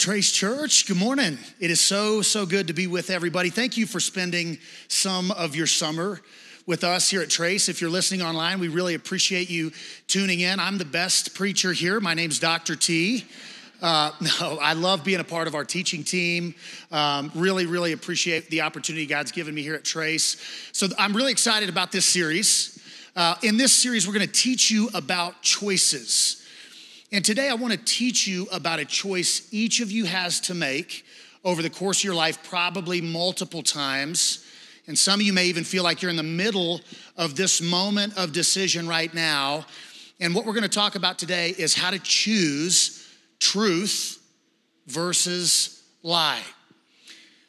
Trace Church. Good morning. It is so, so good to be with everybody. Thank you for spending some of your summer with us here at Trace. If you're listening online, we really appreciate you tuning in. I'm the best preacher here. My name's Dr. T. Uh, no, I love being a part of our teaching team. Um, really, really appreciate the opportunity God's given me here at Trace. So I'm really excited about this series. Uh, in this series, we're going to teach you about choices. And today I want to teach you about a choice each of you has to make over the course of your life, probably multiple times. And some of you may even feel like you're in the middle of this moment of decision right now. And what we're going to talk about today is how to choose truth versus lie.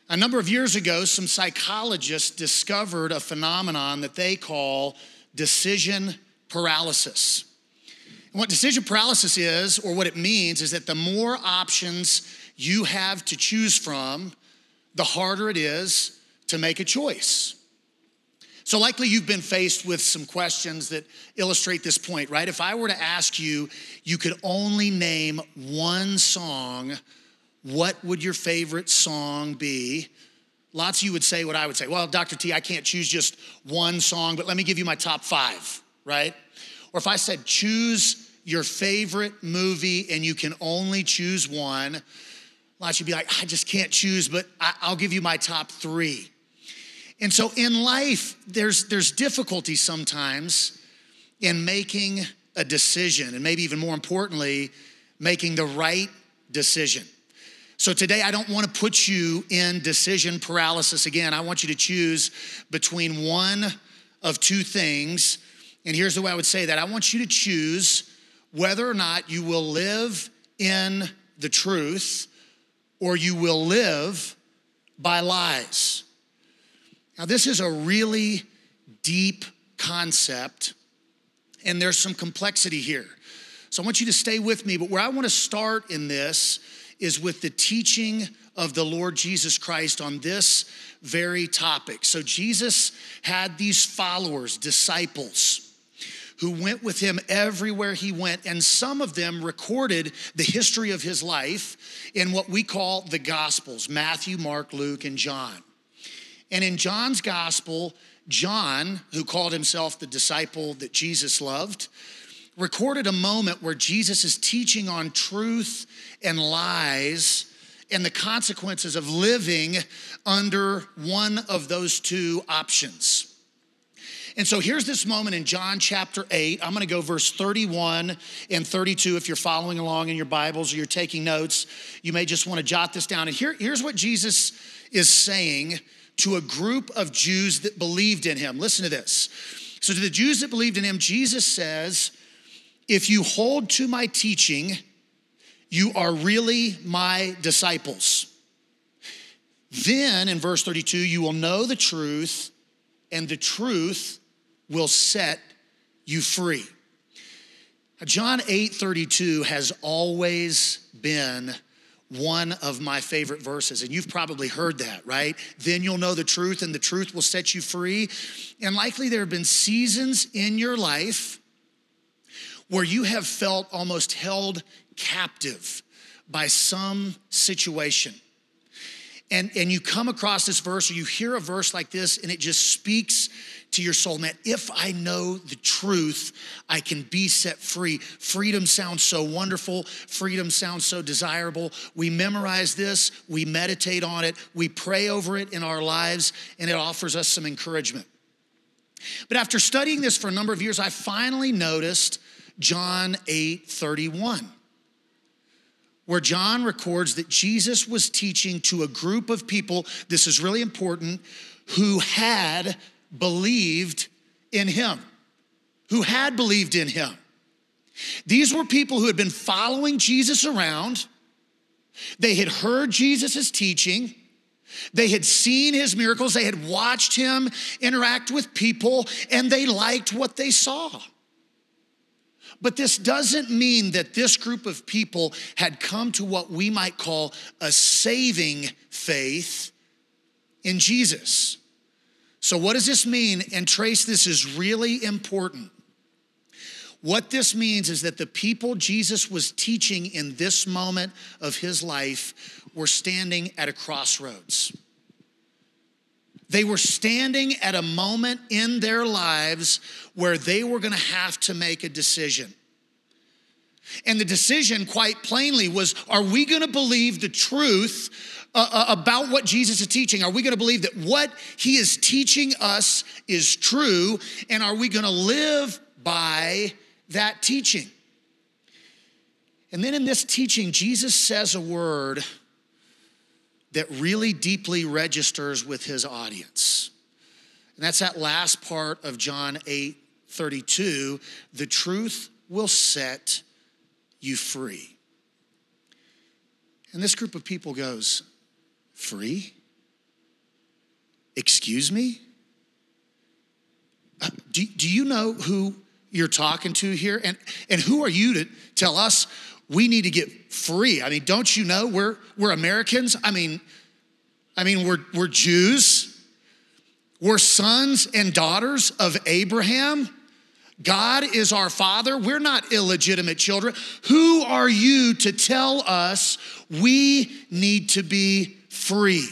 A number of years ago, some psychologists discovered a phenomenon that they call decision paralysis. And what decision paralysis is, or what it means, is that the more options you have to choose from, the harder it is to make a choice. So, likely you've been faced with some questions that illustrate this point, right? If I were to ask you, you could only name one song, what would your favorite song be? Lots of you would say what I would say. Well, Dr. T, I can't choose just one song, but let me give you my top five, right? Or if I said, choose your favorite movie and you can only choose one, a lot of you be like, I just can't choose, but I'll give you my top three. And so in life, there's, there's difficulty sometimes in making a decision, and maybe even more importantly, making the right decision. So today, I don't want to put you in decision paralysis again. I want you to choose between one of two things and here's the way I would say that I want you to choose whether or not you will live in the truth or you will live by lies. Now, this is a really deep concept, and there's some complexity here. So I want you to stay with me, but where I want to start in this is with the teaching of the Lord Jesus Christ on this very topic. So Jesus had these followers, disciples who went with him everywhere he went, and some of them recorded the history of his life in what we call the Gospels Matthew, Mark, Luke, and John. And in John's Gospel, John, who called himself the disciple that Jesus loved, recorded a moment where Jesus is teaching on truth and lies and the consequences of living under one of those two options. And so here's this moment in John chapter 8. I'm going to go verse 31 and 32. If you're following along in your Bibles or you're taking notes, you may just want to jot this down. And here, here's what Jesus is saying to a group of Jews that believed in him. Listen to this. So, to the Jews that believed in him, Jesus says, If you hold to my teaching, you are really my disciples. Then in verse 32, you will know the truth, and the truth will set you free. John 8 32 has always been one of my favorite verses, and you've probably heard that, right? Then you'll know the truth, and the truth will set you free. And likely there have been seasons in your life where you have felt almost held captive by some situation. And, and you come across this verse, or you hear a verse like this, and it just speaks to your soul, man, if I know the truth, I can be set free. Freedom sounds so wonderful. Freedom sounds so desirable. We memorize this, we meditate on it, we pray over it in our lives, and it offers us some encouragement. But after studying this for a number of years, I finally noticed John 8 31 where John records that Jesus was teaching to a group of people, this is really important, who had believed in him, who had believed in him. These were people who had been following Jesus around. They had heard Jesus' teaching. They had seen his miracles. They had watched him interact with people, and they liked what they saw. But this doesn't mean that this group of people had come to what we might call a saving faith in Jesus. So, what does this mean? And trace this is really important. What this means is that the people Jesus was teaching in this moment of his life were standing at a crossroads. They were standing at a moment in their lives where they were gonna have to make a decision. And the decision, quite plainly, was are we gonna believe the truth uh, uh, about what Jesus is teaching? Are we gonna believe that what he is teaching us is true? And are we gonna live by that teaching? And then in this teaching, Jesus says a word that really deeply registers with his audience. And that's that last part of John 8 32. The truth will set you free. And this group of people goes, Free? Excuse me? Uh, do, do you know who you're talking to here? And, and who are you to tell us we need to get free. I mean, don't you know we're we're Americans? I mean, I mean, we're we're Jews. We're sons and daughters of Abraham. God is our father. We're not illegitimate children. Who are you to tell us we need to be free?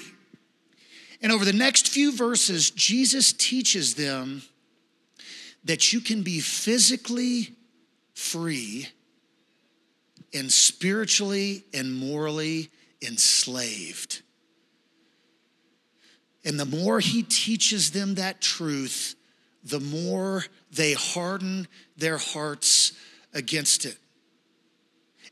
And over the next few verses, Jesus teaches them that you can be physically free and spiritually and morally enslaved. And the more he teaches them that truth, the more they harden their hearts against it.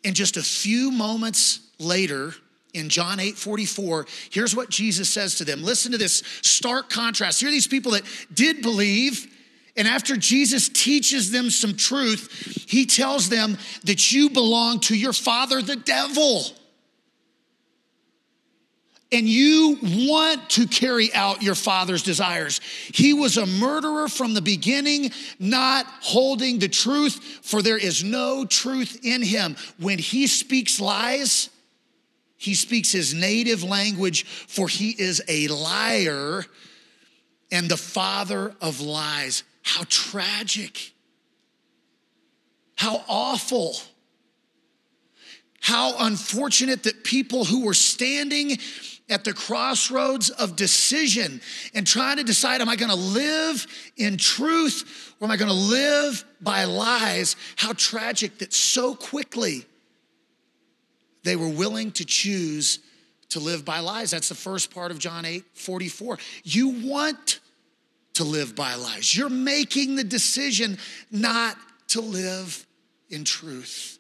And just a few moments later, in John 8 44, here's what Jesus says to them. Listen to this stark contrast. Here are these people that did believe and after Jesus teaches them some truth, he tells them that you belong to your father, the devil. And you want to carry out your father's desires. He was a murderer from the beginning, not holding the truth, for there is no truth in him. When he speaks lies, he speaks his native language, for he is a liar and the father of lies. How tragic. How awful. How unfortunate that people who were standing at the crossroads of decision and trying to decide am I going to live in truth or am I going to live by lies? How tragic that so quickly they were willing to choose to live by lies. That's the first part of John 8 44. You want to live by lies. You're making the decision not to live in truth.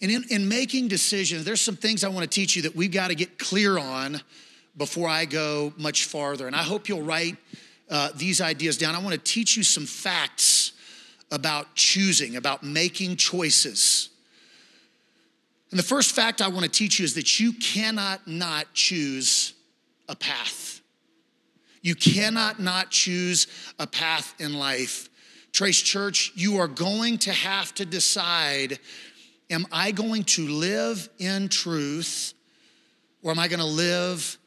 And in, in making decisions, there's some things I want to teach you that we've got to get clear on before I go much farther. And I hope you'll write uh, these ideas down. I want to teach you some facts about choosing, about making choices. And the first fact I want to teach you is that you cannot not choose a path. You cannot not choose a path in life. Trace Church, you are going to have to decide am I going to live in truth or am I going to live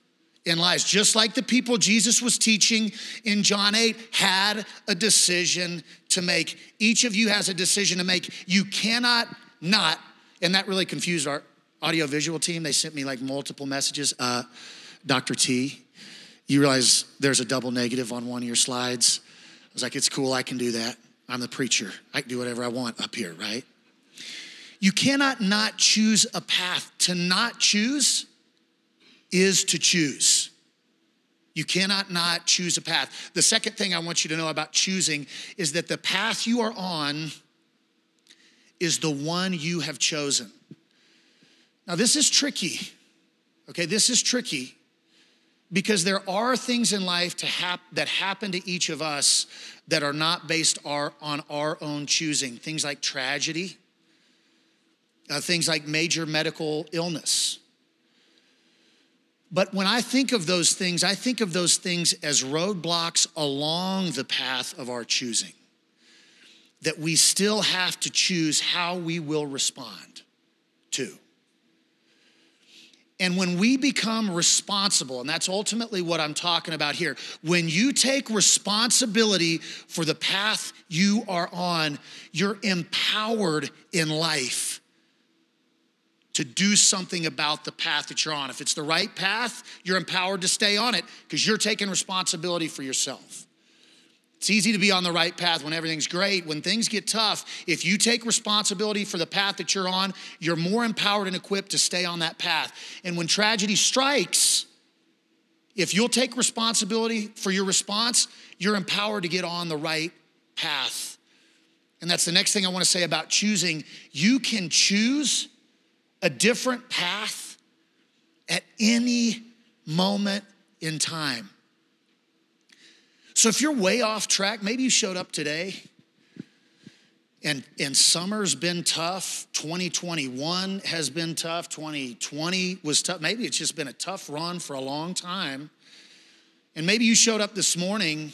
in lies? Just like the people Jesus was teaching in John 8 had a decision to make. Each of you has a decision to make. You cannot not, and that really confused our audiovisual team. They sent me like multiple messages. Uh, Dr. T, you realize there's a double negative on one of your slides. I was like, it's cool, I can do that. I'm the preacher. I can do whatever I want up here, right? You cannot not choose a path. To not choose is to choose. You cannot not choose a path. The second thing I want you to know about choosing is that the path you are on is the one you have chosen. Now, this is tricky. Okay, this is tricky because there are things in life to hap- that happen to each of us that are not based our, on our own choosing. Things like tragedy, uh, things like major medical illness. But when I think of those things, I think of those things as roadblocks along the path of our choosing. That we still have to choose how we will respond to. And when we become responsible, and that's ultimately what I'm talking about here, when you take responsibility for the path you are on, you're empowered in life to do something about the path that you're on. If it's the right path, you're empowered to stay on it because you're taking responsibility for yourself. It's easy to be on the right path when everything's great. When things get tough, if you take responsibility for the path that you're on, you're more empowered and equipped to stay on that path. And when tragedy strikes, if you'll take responsibility for your response, you're empowered to get on the right path. And that's the next thing I want to say about choosing. You can choose a different path at any moment in time. So if you're way off track, maybe you showed up today and, and summer's been tough. 2021 has been tough. 2020 was tough. Maybe it's just been a tough run for a long time. And maybe you showed up this morning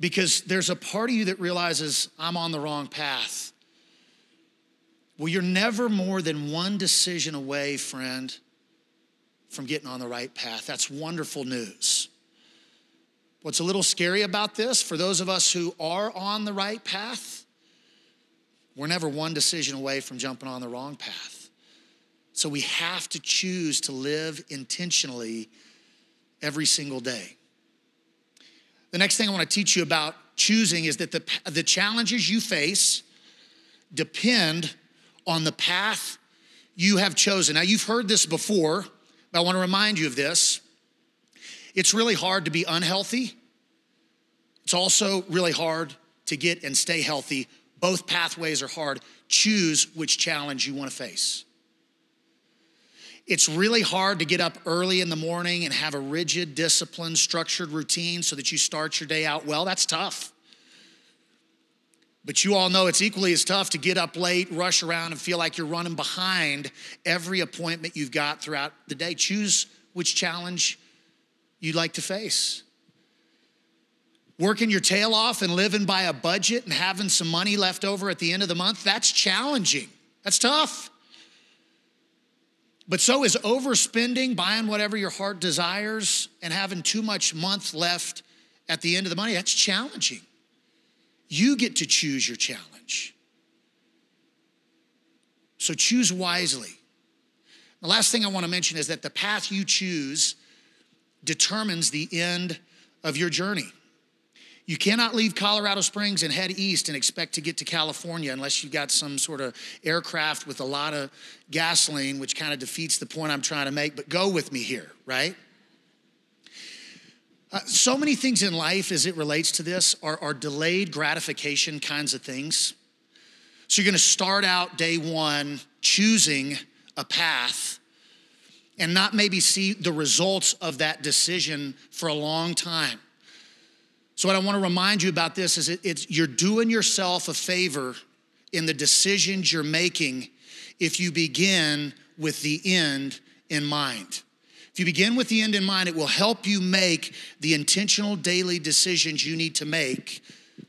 because there's a part of you that realizes I'm on the wrong path. Well, you're never more than one decision away, friend, from getting on the right path. That's wonderful news. What's a little scary about this, for those of us who are on the right path, we're never one decision away from jumping on the wrong path. So we have to choose to live intentionally every single day. The next thing I want to teach you about choosing is that the, the challenges you face depend on the path you have chosen. Now, you've heard this before, but I want to remind you of this. It's really hard to be unhealthy. It's also really hard to get and stay healthy. Both pathways are hard. Choose which challenge you want to face. It's really hard to get up early in the morning and have a rigid, disciplined, structured routine so that you start your day out well. That's tough. But you all know it's equally as tough to get up late, rush around, and feel like you're running behind every appointment you've got throughout the day. Choose which challenge you'd like to face. Working your tail off and living by a budget and having some money left over at the end of the month, that's challenging. That's tough. But so is overspending, buying whatever your heart desires, and having too much month left at the end of the money. That's challenging. You get to choose your challenge. So choose wisely. The last thing I want to mention is that the path you choose determines the end of your journey. You cannot leave Colorado Springs and head east and expect to get to California unless you've got some sort of aircraft with a lot of gasoline, which kind of defeats the point I'm trying to make. But go with me here, right? Uh, so many things in life as it relates to this are, are delayed gratification kinds of things. So you're gonna start out day one choosing a path and not maybe see the results of that decision for a long time. So, what I want to remind you about this is it, it's you're doing yourself a favor in the decisions you're making if you begin with the end in mind. If you begin with the end in mind, it will help you make the intentional daily decisions you need to make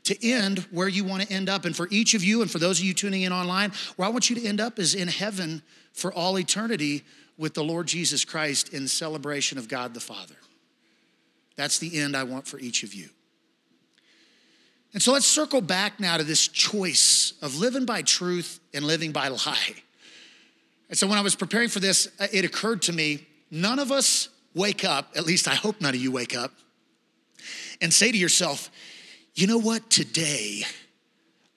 to end where you want to end up. And for each of you, and for those of you tuning in online, where I want you to end up is in heaven for all eternity with the Lord Jesus Christ in celebration of God the Father. That's the end I want for each of you. And so let's circle back now to this choice of living by truth and living by lie. And so when I was preparing for this, uh, it occurred to me none of us wake up, at least I hope none of you wake up, and say to yourself, you know what, today,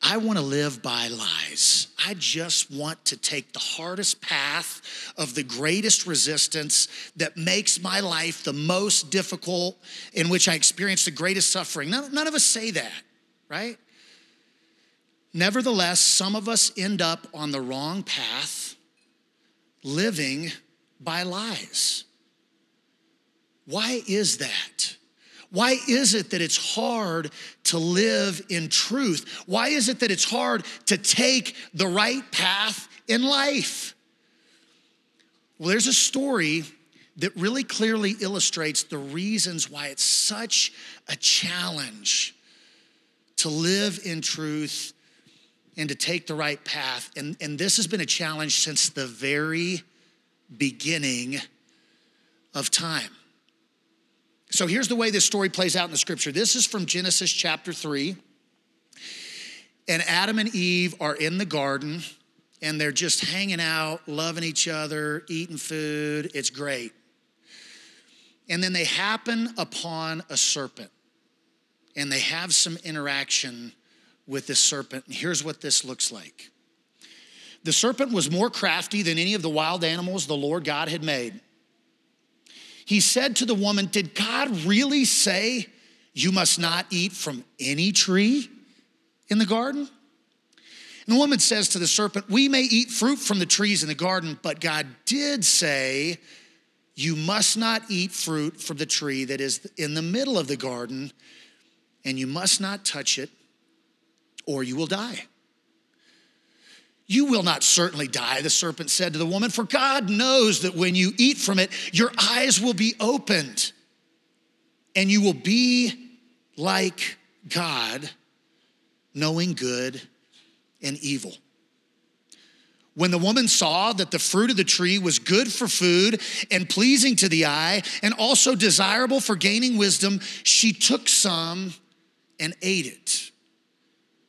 I want to live by lies. I just want to take the hardest path of the greatest resistance that makes my life the most difficult, in which I experience the greatest suffering. None, none of us say that, right? Nevertheless, some of us end up on the wrong path, living by lies. Why is that? Why is it that it's hard to live in truth? Why is it that it's hard to take the right path in life? Well, there's a story that really clearly illustrates the reasons why it's such a challenge to live in truth and to take the right path. And, and this has been a challenge since the very beginning of time. So here's the way this story plays out in the scripture. This is from Genesis chapter 3. And Adam and Eve are in the garden and they're just hanging out, loving each other, eating food. It's great. And then they happen upon a serpent and they have some interaction with this serpent. And here's what this looks like the serpent was more crafty than any of the wild animals the Lord God had made. He said to the woman, Did God really say you must not eat from any tree in the garden? And the woman says to the serpent, We may eat fruit from the trees in the garden, but God did say, You must not eat fruit from the tree that is in the middle of the garden, and you must not touch it, or you will die. You will not certainly die, the serpent said to the woman, for God knows that when you eat from it, your eyes will be opened and you will be like God, knowing good and evil. When the woman saw that the fruit of the tree was good for food and pleasing to the eye and also desirable for gaining wisdom, she took some and ate it.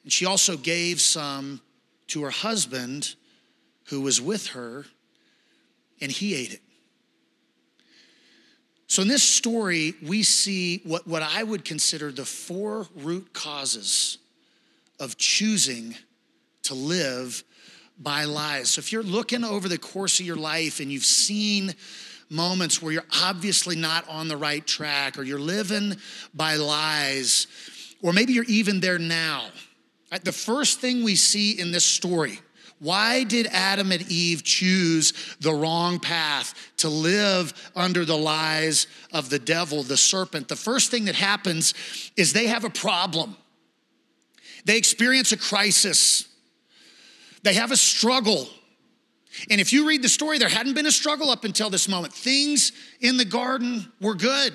And she also gave some to her husband who was with her, and he ate it. So, in this story, we see what, what I would consider the four root causes of choosing to live by lies. So, if you're looking over the course of your life and you've seen moments where you're obviously not on the right track or you're living by lies, or maybe you're even there now, uh, the first thing we see in this story, why did Adam and Eve choose the wrong path to live under the lies of the devil, the serpent? The first thing that happens is they have a problem. They experience a crisis. They have a struggle. And if you read the story, there hadn't been a struggle up until this moment. Things in the garden were good.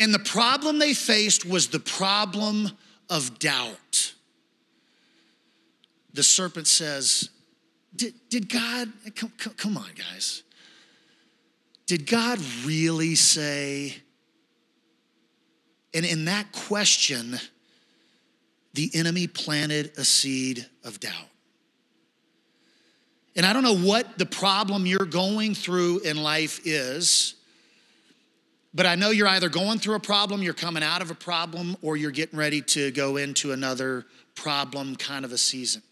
And the problem they faced was the problem of doubt. The serpent says, Did, did God, come, come on, guys. Did God really say? And in that question, the enemy planted a seed of doubt. And I don't know what the problem you're going through in life is. But I know you're either going through a problem, you're coming out of a problem, or you're getting ready to go into another problem kind of a season.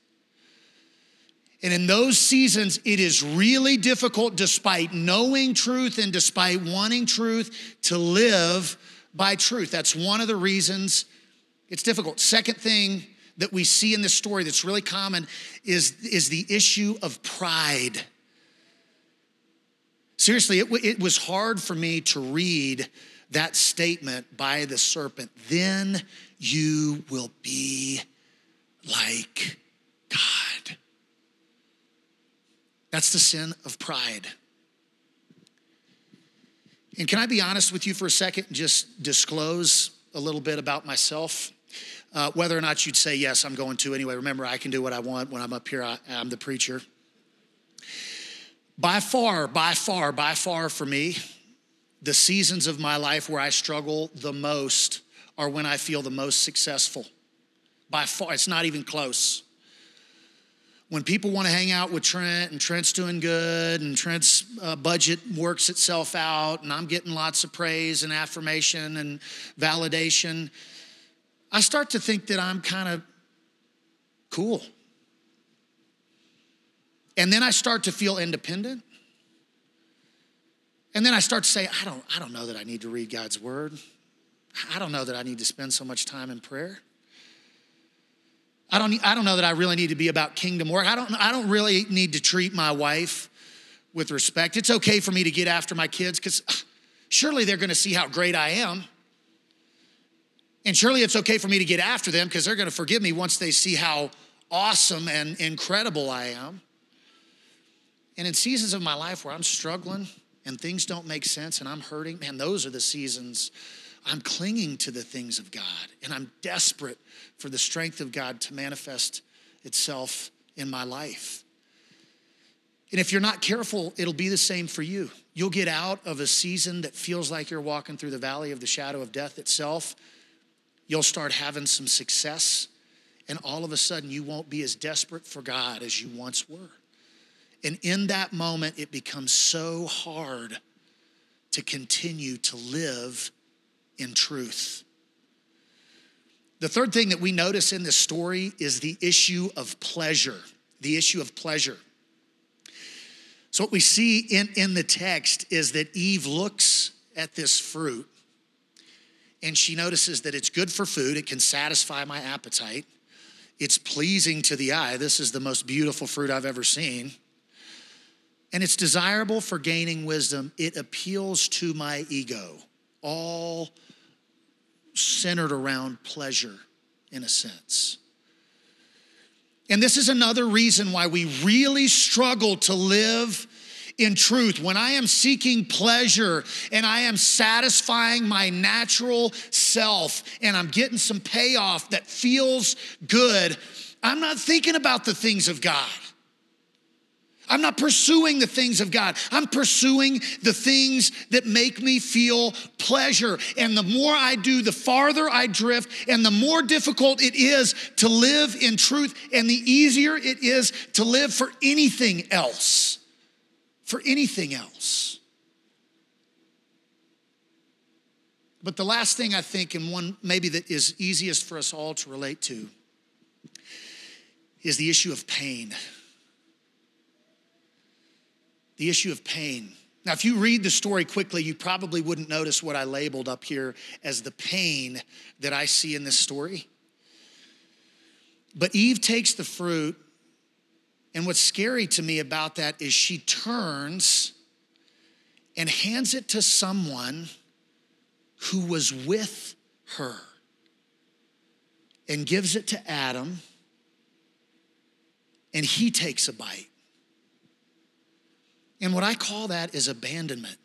And in those seasons, it is really difficult, despite knowing truth and despite wanting truth, to live by truth. That's one of the reasons it's difficult. Second thing that we see in this story that's really common is, is the issue of pride. Seriously, it, it was hard for me to read that statement by the serpent. Then you will be like God. That's the sin of pride. And can I be honest with you for a second and just disclose a little bit about myself? Uh, whether or not you'd say, yes, I'm going to anyway. Remember, I can do what I want when I'm up here, I, I'm the preacher. By far, by far, by far for me, the seasons of my life where I struggle the most are when I feel the most successful. By far, it's not even close. When people want to hang out with Trent and Trent's doing good and Trent's uh, budget works itself out and I'm getting lots of praise and affirmation and validation, I start to think that I'm kind of cool. And then I start to feel independent. And then I start to say, I don't, I don't know that I need to read God's word. I don't know that I need to spend so much time in prayer. I don't, I don't know that I really need to be about kingdom work. I don't, I don't really need to treat my wife with respect. It's okay for me to get after my kids because ah, surely they're going to see how great I am. And surely it's okay for me to get after them because they're going to forgive me once they see how awesome and incredible I am. And in seasons of my life where I'm struggling and things don't make sense and I'm hurting, man, those are the seasons I'm clinging to the things of God and I'm desperate for the strength of God to manifest itself in my life. And if you're not careful, it'll be the same for you. You'll get out of a season that feels like you're walking through the valley of the shadow of death itself. You'll start having some success, and all of a sudden, you won't be as desperate for God as you once were. And in that moment, it becomes so hard to continue to live in truth. The third thing that we notice in this story is the issue of pleasure. The issue of pleasure. So, what we see in, in the text is that Eve looks at this fruit and she notices that it's good for food, it can satisfy my appetite, it's pleasing to the eye. This is the most beautiful fruit I've ever seen. And it's desirable for gaining wisdom. It appeals to my ego, all centered around pleasure in a sense. And this is another reason why we really struggle to live in truth. When I am seeking pleasure and I am satisfying my natural self and I'm getting some payoff that feels good, I'm not thinking about the things of God. I'm not pursuing the things of God. I'm pursuing the things that make me feel pleasure. And the more I do, the farther I drift, and the more difficult it is to live in truth, and the easier it is to live for anything else. For anything else. But the last thing I think, and one maybe that is easiest for us all to relate to, is the issue of pain the issue of pain. Now, if you read the story quickly, you probably wouldn't notice what I labeled up here as the pain that I see in this story. But Eve takes the fruit, and what's scary to me about that is she turns and hands it to someone who was with her and gives it to Adam, and he takes a bite. And what I call that is abandonment.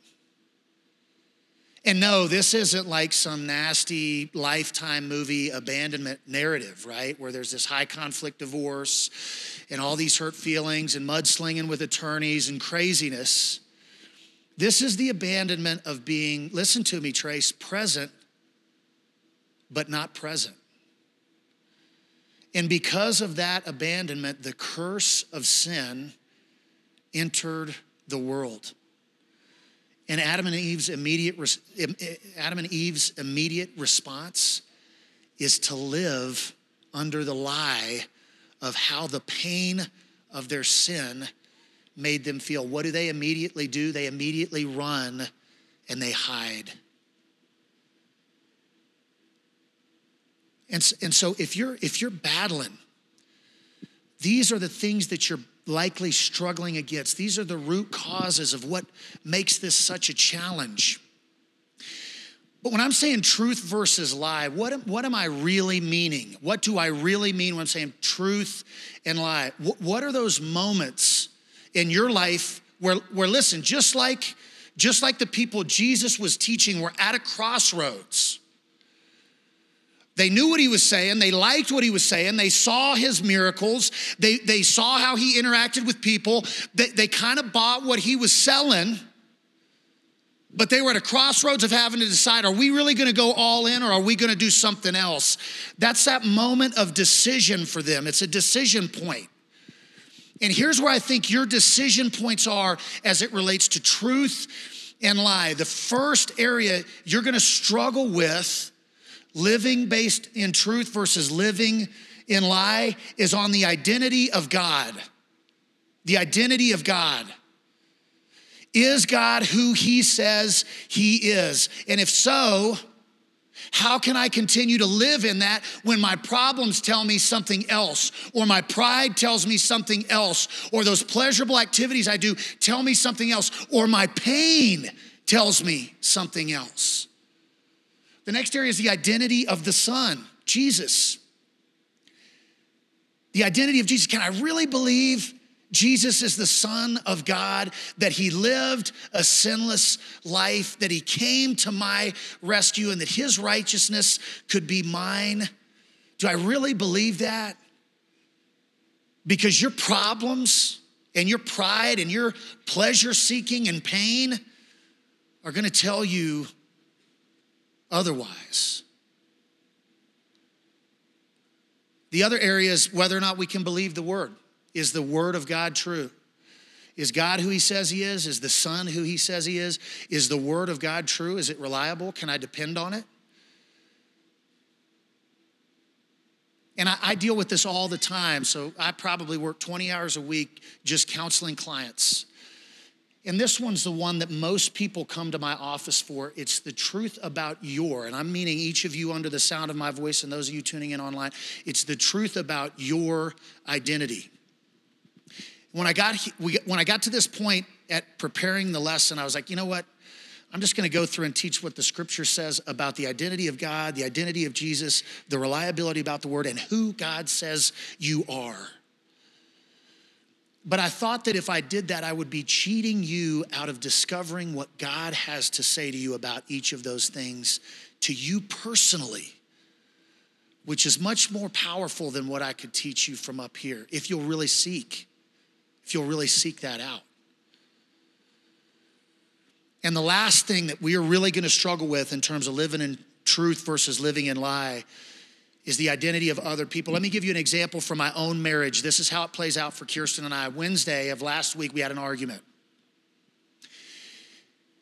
And no, this isn't like some nasty lifetime movie abandonment narrative, right? Where there's this high conflict divorce and all these hurt feelings and mudslinging with attorneys and craziness. This is the abandonment of being, listen to me, Trace, present, but not present. And because of that abandonment, the curse of sin entered the world. And Adam and Eve's immediate eh, Adam and Eve's immediate response is to live under the lie of how the pain of their sin made them feel. What do they immediately do? They immediately run and they hide. And, and so if you're if you're battling, these are the things that you're likely struggling against. These are the root causes of what makes this such a challenge. But when I'm saying truth versus lie, what am, what am I really meaning? What do I really mean when I'm saying truth and lie? What, what are those moments in your life where, where listen, just like, just like the people Jesus was teaching were at a crossroads. They knew what he was saying. They liked what he was saying. They saw his miracles. They, they saw how he interacted with people. They, they kind of bought what he was selling, but they were at a crossroads of having to decide are we really going to go all in or are we going to do something else? That's that moment of decision for them. It's a decision point. And here's where I think your decision points are as it relates to truth and lie. The first area you're going to struggle with living based in truth versus living in lie is on the identity of God. The identity of God. Is God who he says he is? And if so, how can I continue to live in that when my problems tell me something else, or my pride tells me something else, or those pleasurable activities I do tell me something else, or my pain tells me something else? The next area is the identity of the Son, Jesus. The identity of Jesus. Can I really believe Jesus is the Son of God, that He lived a sinless life, that He came to my rescue, and that His righteousness could be mine? Do I really believe that? Because your problems and your pride and your pleasure seeking and pain are going to tell you otherwise. The other area is whether or not we can believe the word. Is the word of God true? Is God who he says he is? Is the Son who he says he is? Is the word of God true? Is it reliable? Can I depend on it? And I, I, deal with this all the time. So I probably work 20 hours a week just counseling clients. And this one's the one that most people come to my office for. It's the truth about your, and I'm meaning each of you under the sound of my voice and those of you tuning in online. It's the truth about your identity. When I got when I got to this point at preparing the lesson, I was like, you know what? I'm just going to go through and teach what the scripture says about the identity of God, the identity of Jesus, the reliability about the word, and who God says you are. But I thought that if I did that, I would be cheating you out of discovering what God has to say to you about each of those things to you personally, which is much more powerful than what I could teach you from up here if you'll really seek, if you'll really seek that out. And the last thing that we are really going to struggle with in terms of living in truth versus living in lie is the identity of other people. Let me give you an example from my own marriage. This is how it plays out for Kirsten and I. Wednesday of last week, we had an argument.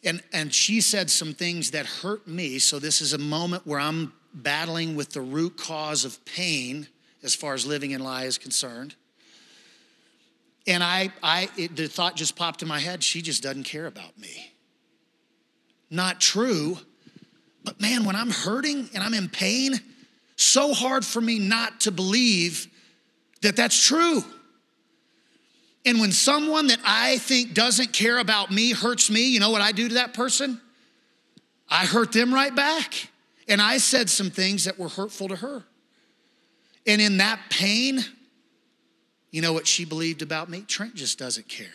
And, and she said some things that hurt me. So, this is a moment where I'm battling with the root cause of pain as far as living in lie is concerned. And I, I it, the thought just popped in my head she just doesn't care about me not true. But man, when I'm hurting and I'm in pain, so hard for me not to believe that that's true. And when someone that I think doesn't care about me hurts me, you know what I do to that person? I hurt them right back. And I said some things that were hurtful to her. And in that pain, you know what she believed about me? Trent just doesn't care.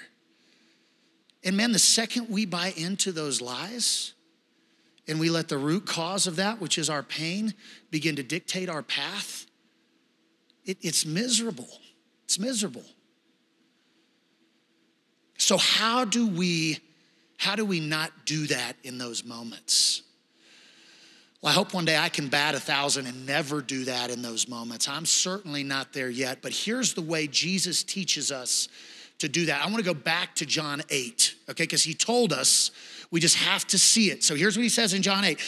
And man, the second we buy into those lies and we let the root cause of that, which is our pain, begin to dictate our path, it, it's miserable. It's miserable. So how do we how do we not do that in those moments? Well, I hope one day I can bat a thousand and never do that in those moments. I'm certainly not there yet, but here's the way Jesus teaches us to do that. I want to go back to John 8, okay, because he told us we just have to see it. So here's what he says in John 8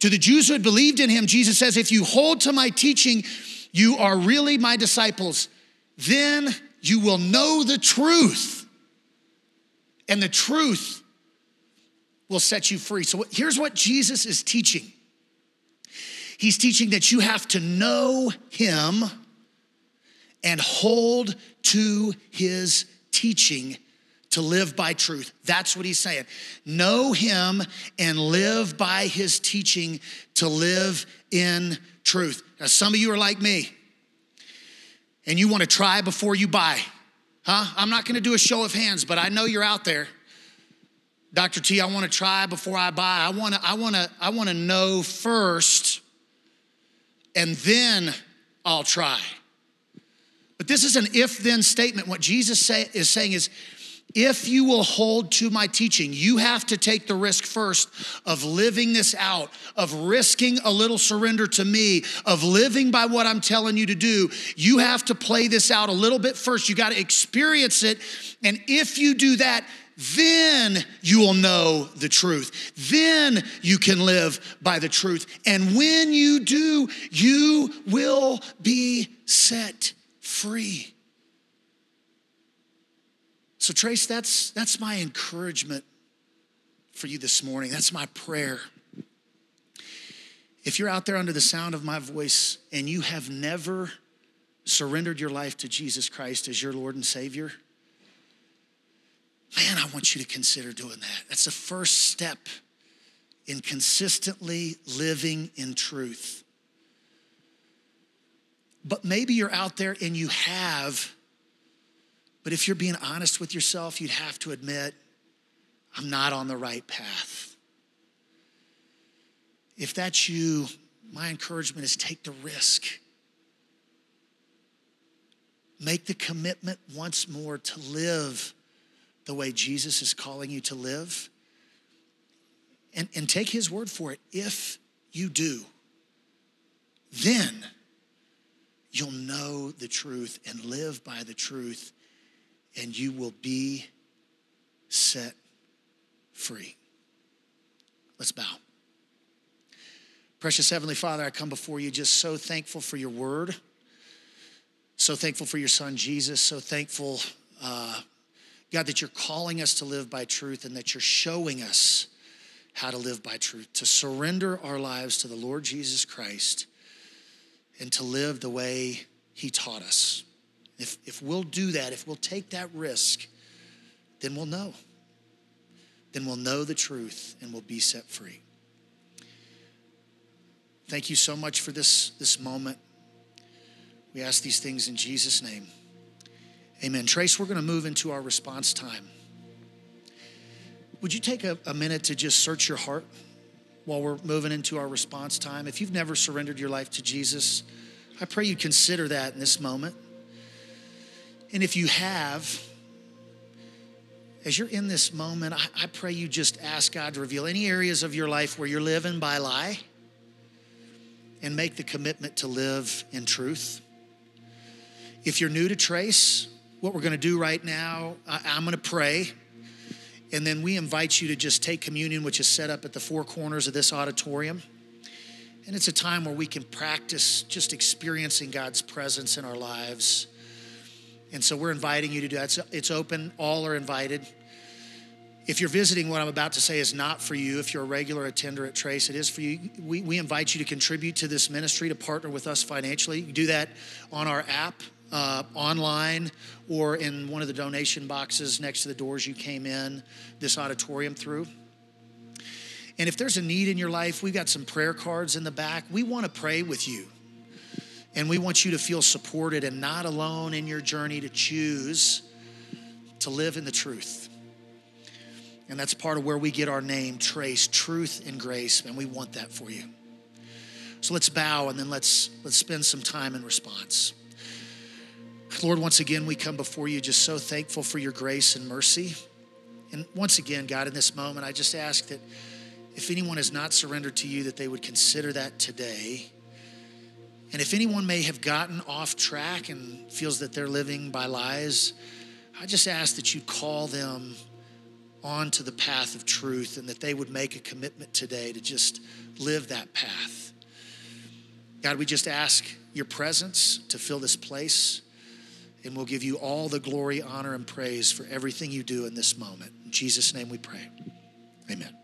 To the Jews who had believed in him, Jesus says, If you hold to my teaching, you are really my disciples. Then you will know the truth, and the truth will set you free. So here's what Jesus is teaching He's teaching that you have to know him and hold to his teaching to live by truth. That's what he's saying. Know him and live by his teaching to live in truth. Now, some of you are like me, and you want to try before you buy. Huh? I'm not going to do a show of hands, but I know you're out there. Dr. T, I want to try before I buy. I want to I want to I want to know first and then I'll try. But this is an if then statement. What Jesus say, is saying is, if you will hold to my teaching, you have to take the risk first of living this out, of risking a little surrender to me, of living by what I'm telling you to do. You have to play this out a little bit first. You got to experience it. And if you do that, then you will know the truth. Then you can live by the truth. And when you do, you will be set free. So, Trace, that's, that's my encouragement for you this morning. That's my prayer. If you're out there under the sound of my voice and you have never surrendered your life to Jesus Christ as your Lord and Savior, man, I want you to consider doing that. That's the first step in consistently living in truth. But maybe you're out there and you have, but if you're being honest with yourself, you'd have to admit, I'm not on the right path. If that's you, my encouragement is take the risk. Make the commitment once more to live the way Jesus is calling you to live. And, and take his word for it. If you do, then you'll know the truth and live by the truth, and you will be set free. Let's bow. Precious Heavenly Father, I come before you just so thankful for your word, so thankful for your son Jesus, so thankful, uh, God, that you're calling us to live by truth and that you're showing us how to live by truth, to surrender our lives to the Lord Jesus Christ and to live the way he taught us. If, if we'll do that, if we'll take that risk, then we'll know. Then we'll know the truth and we'll be set free. Thank you so much for this, this moment. We ask these things in Jesus' name. Amen. Trace, we're going to move into our response time. Would you take a, a minute to just search your heart? while we're moving into our response time. If you've never surrendered your life to Jesus, I pray you consider that in this moment. And if you have, as you're in this moment, I, I, pray you just ask God to reveal any areas of your life where you're living by lie and make the commitment to live in truth. If you're new to Trace, what we're going to do right now, I, I'm going to pray. And then we invite you to just take communion, which is set up at the four corners of this auditorium. And it's a time where we can practice just experiencing God's presence in our lives. And so we're inviting you to do that. It's, open, all are invited. If you're visiting, what I'm about to say is not for you. If you're a regular attender at Trace, it is for you. We, we invite you to contribute to this ministry, to partner with us financially. You do that on our app uh, online or in one of the donation boxes next to the doors you came in this auditorium through. And if there's a need in your life, we've got some prayer cards in the back. We want to pray with you. And we want you to feel supported and not alone in your journey to choose to live in the truth. And that's part of where we get our name, Trace, truth and grace, and we want that for you. So let's bow and then let's let's spend some time in response. Lord, once again, we come before you just so thankful for your grace and mercy. And once again, God, in this moment, I just ask that if anyone has not surrendered to you, that they would consider that today. And if anyone may have gotten off track and feels that they're living by lies, I just ask that you call them onto the path of truth and that they would make a commitment today to just live that path. God, we just ask your presence to fill this place. And we'll give you all the glory, honor, and praise for everything you do in this moment. In Jesus' name we pray. Amen.